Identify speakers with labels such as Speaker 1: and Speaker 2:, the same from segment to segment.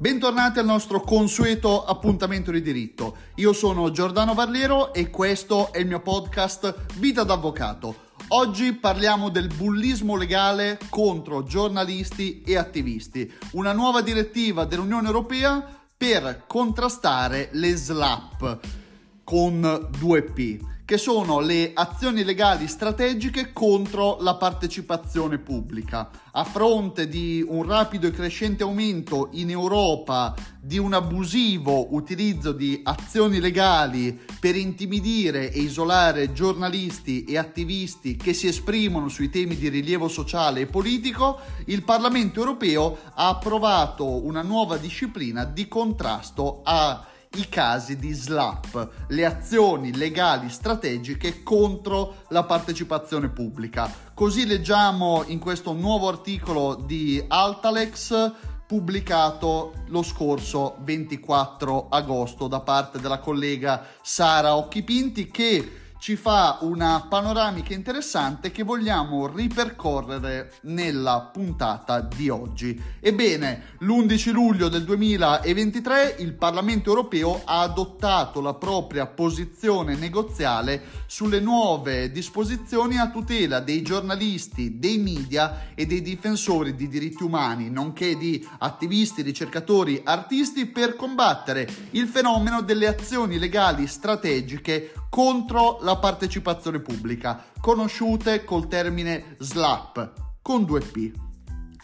Speaker 1: Bentornati al nostro consueto appuntamento di diritto. Io sono Giordano Varliero e questo è il mio podcast Vita d'Avvocato. Oggi parliamo del bullismo legale contro giornalisti e attivisti, una nuova direttiva dell'Unione Europea per contrastare le SLAP con 2P che sono le azioni legali strategiche contro la partecipazione pubblica. A fronte di un rapido e crescente aumento in Europa di un abusivo utilizzo di azioni legali per intimidire e isolare giornalisti e attivisti che si esprimono sui temi di rilievo sociale e politico, il Parlamento europeo ha approvato una nuova disciplina di contrasto a i casi di SLAP, le azioni legali strategiche contro la partecipazione pubblica. Così leggiamo in questo nuovo articolo di Altalex pubblicato lo scorso 24 agosto da parte della collega Sara Occhipinti che ci fa una panoramica interessante che vogliamo ripercorrere nella puntata di oggi. Ebbene, l'11 luglio del 2023 il Parlamento europeo ha adottato la propria posizione negoziale sulle nuove disposizioni a tutela dei giornalisti, dei media e dei difensori di diritti umani, nonché di attivisti, ricercatori, artisti per combattere il fenomeno delle azioni legali strategiche contro la partecipazione pubblica, conosciute col termine SLAP, con due P.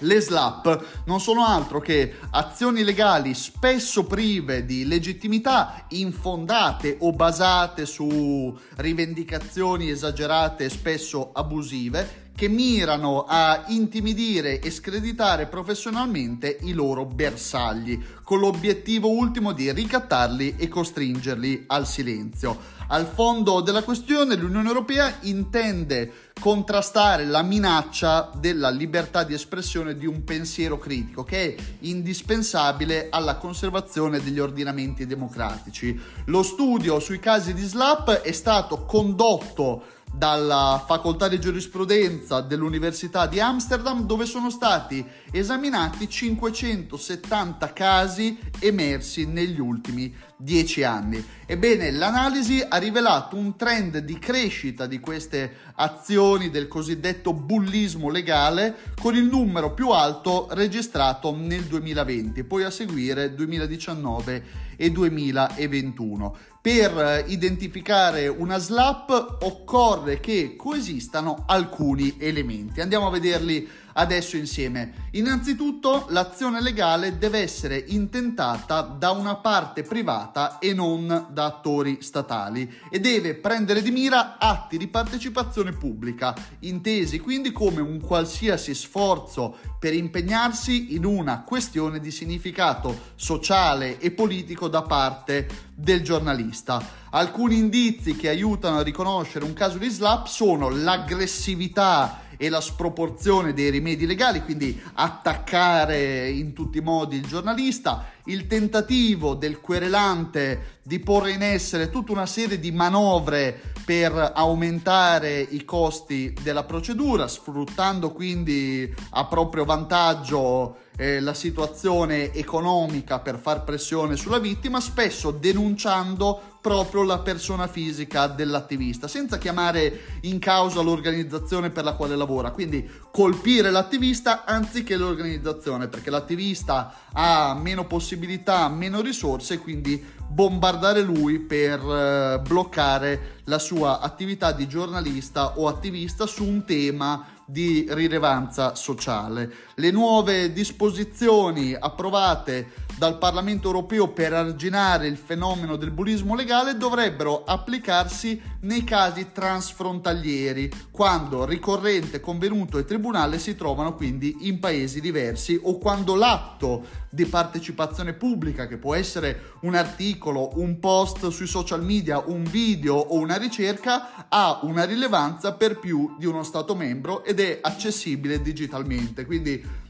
Speaker 1: Le SLAP non sono altro che azioni legali spesso prive di legittimità, infondate o basate su rivendicazioni esagerate e spesso abusive, che mirano a intimidire e screditare professionalmente i loro bersagli, con l'obiettivo ultimo di ricattarli e costringerli al silenzio. Al fondo della questione l'Unione Europea intende contrastare la minaccia della libertà di espressione di un pensiero critico che è indispensabile alla conservazione degli ordinamenti democratici. Lo studio sui casi di SLAP è stato condotto dalla facoltà di giurisprudenza dell'Università di Amsterdam dove sono stati esaminati 570 casi emersi negli ultimi 10 anni. Ebbene, l'analisi ha rivelato un trend di crescita di queste azioni del cosiddetto bullismo legale con il numero più alto registrato nel 2020, poi a seguire 2019 e 2021. Per identificare una SLAP occorre che coesistano alcuni elementi. Andiamo a vederli adesso insieme. Innanzitutto l'azione legale deve essere intentata da una parte privata e non da attori statali e deve prendere di mira atti di partecipazione pubblica, intesi quindi come un qualsiasi sforzo per impegnarsi in una questione di significato sociale e politico da parte del giornalista. Alcuni indizi che aiutano a riconoscere un caso di slap sono l'aggressività e la sproporzione dei rimedi legali, quindi attaccare in tutti i modi il giornalista, il tentativo del querelante di porre in essere tutta una serie di manovre per aumentare i costi della procedura, sfruttando quindi a proprio vantaggio eh, la situazione economica per far pressione sulla vittima, spesso denunciando proprio la persona fisica dell'attivista, senza chiamare in causa l'organizzazione per la quale lavora. Quindi colpire l'attivista anziché l'organizzazione, perché l'attivista ha meno possibilità, meno risorse, quindi bombardare lui per eh, bloccare la sua attività di giornalista o attivista su un tema di rilevanza sociale. Le nuove disposizioni approvate dal Parlamento europeo per arginare il fenomeno del bullismo legale dovrebbero applicarsi nei casi transfrontalieri, quando ricorrente, convenuto e tribunale si trovano quindi in paesi diversi o quando l'atto di partecipazione pubblica, che può essere un articolo, un post sui social media, un video o una ricerca, ha una rilevanza per più di uno Stato membro ed è accessibile digitalmente. Quindi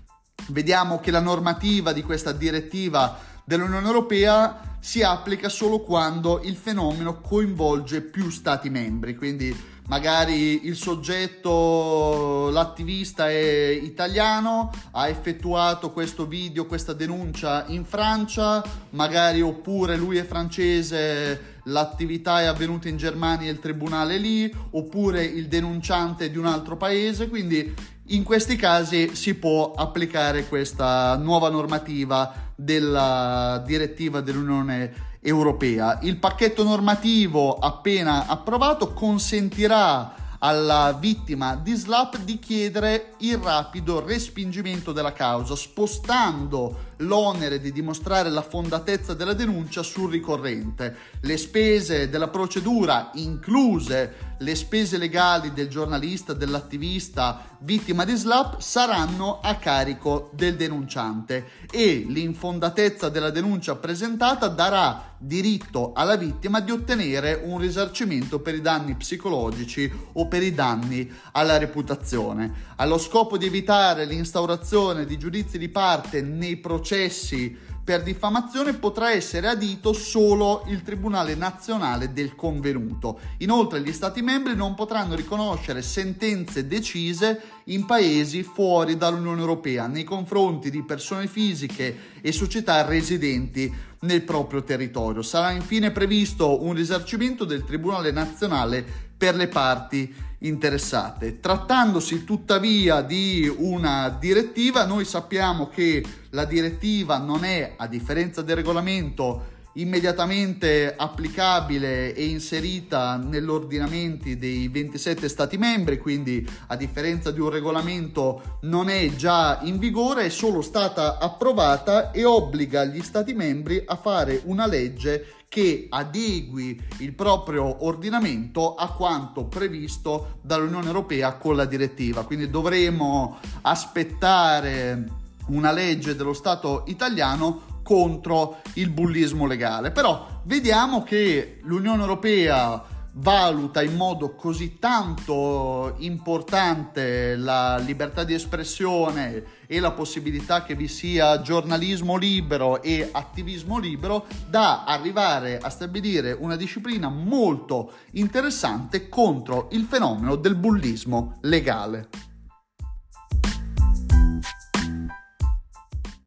Speaker 1: vediamo che la normativa di questa direttiva dell'Unione Europea si applica solo quando il fenomeno coinvolge più Stati membri, quindi magari il soggetto, l'attivista è italiano, ha effettuato questo video, questa denuncia in Francia, magari oppure lui è francese, l'attività è avvenuta in Germania e il tribunale è lì, oppure il denunciante è di un altro paese, quindi in questi casi si può applicare questa nuova normativa della direttiva dell'Unione Europea. Il pacchetto normativo appena approvato consentirà alla vittima di SLAP di chiedere il rapido respingimento della causa, spostando l'onere di dimostrare la fondatezza della denuncia sul ricorrente. Le spese della procedura, incluse le spese legali del giornalista, dell'attivista vittima di SLAP, saranno a carico del denunciante e l'infondatezza della denuncia presentata darà diritto alla vittima di ottenere un risarcimento per i danni psicologici o per i danni alla reputazione. Allo scopo di evitare l'instaurazione di giudizi di parte nei processi processi per diffamazione potrà essere adito solo il Tribunale nazionale del convenuto. Inoltre gli Stati membri non potranno riconoscere sentenze decise in paesi fuori dall'Unione Europea nei confronti di persone fisiche e società residenti nel proprio territorio. Sarà infine previsto un risarcimento del Tribunale nazionale per le parti interessate. Trattandosi tuttavia di una direttiva, noi sappiamo che la direttiva non è, a differenza del regolamento, immediatamente applicabile e inserita nell'ordinamento dei 27 Stati membri, quindi a differenza di un regolamento non è già in vigore, è solo stata approvata e obbliga gli Stati membri a fare una legge che adegui il proprio ordinamento a quanto previsto dall'Unione Europea con la direttiva. Quindi dovremo aspettare una legge dello Stato italiano contro il bullismo legale. Però vediamo che l'Unione Europea valuta in modo così tanto importante la libertà di espressione e la possibilità che vi sia giornalismo libero e attivismo libero da arrivare a stabilire una disciplina molto interessante contro il fenomeno del bullismo legale.